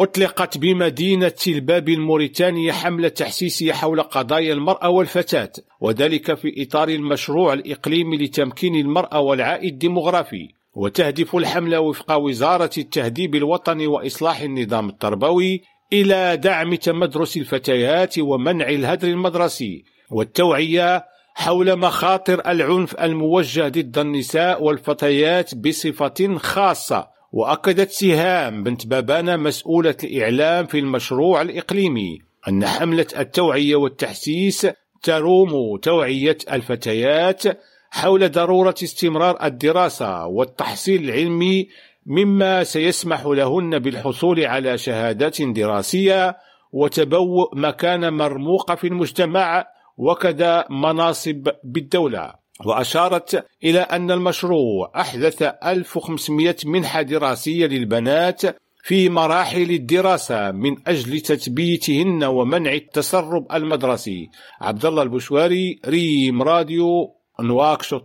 أطلقت بمدينة الباب الموريتانية حملة تحسيسية حول قضايا المرأة والفتاة وذلك في إطار المشروع الإقليمي لتمكين المرأة والعائد الديمغرافي وتهدف الحملة وفق وزارة التهذيب الوطني وإصلاح النظام التربوي إلى دعم تمدرس الفتيات ومنع الهدر المدرسي والتوعية حول مخاطر العنف الموجه ضد النساء والفتيات بصفة خاصة. وأكدت سهام بنت بابانا مسؤولة الإعلام في المشروع الإقليمي أن حملة التوعية والتحسيس تروم توعية الفتيات حول ضرورة استمرار الدراسة والتحصيل العلمي مما سيسمح لهن بالحصول على شهادات دراسية وتبوء مكان مرموقة في المجتمع وكذا مناصب بالدولة. وأشارت إلى أن المشروع أحدث 1500 منحة دراسية للبنات في مراحل الدراسة من أجل تثبيتهن ومنع التسرب المدرسي. عبد الله البشواري ريم راديو نواكشوط.